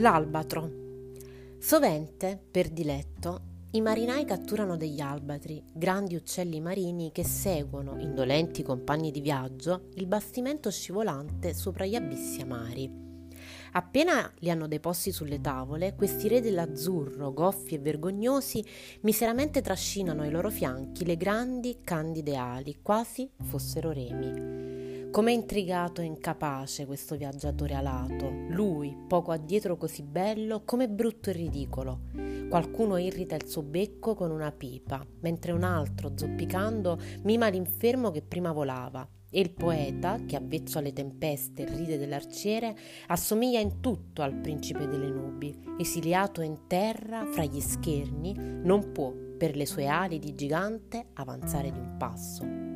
L'albatro. Sovente, per diletto, i marinai catturano degli albatri, grandi uccelli marini che seguono, indolenti compagni di viaggio, il bastimento scivolante sopra gli abissi amari. Appena li hanno deposti sulle tavole, questi re dell'azzurro, goffi e vergognosi, miseramente trascinano ai loro fianchi le grandi candide ali, quasi fossero remi. Com'è intrigato e incapace questo viaggiatore alato, lui, poco addietro così bello, come brutto e ridicolo. Qualcuno irrita il suo becco con una pipa, mentre un altro, zoppicando, mima l'infermo che prima volava. E il poeta, che avvezzo alle tempeste ride dell'arciere, assomiglia in tutto al principe delle nubi, esiliato in terra fra gli scherni, non può, per le sue ali di gigante, avanzare di un passo.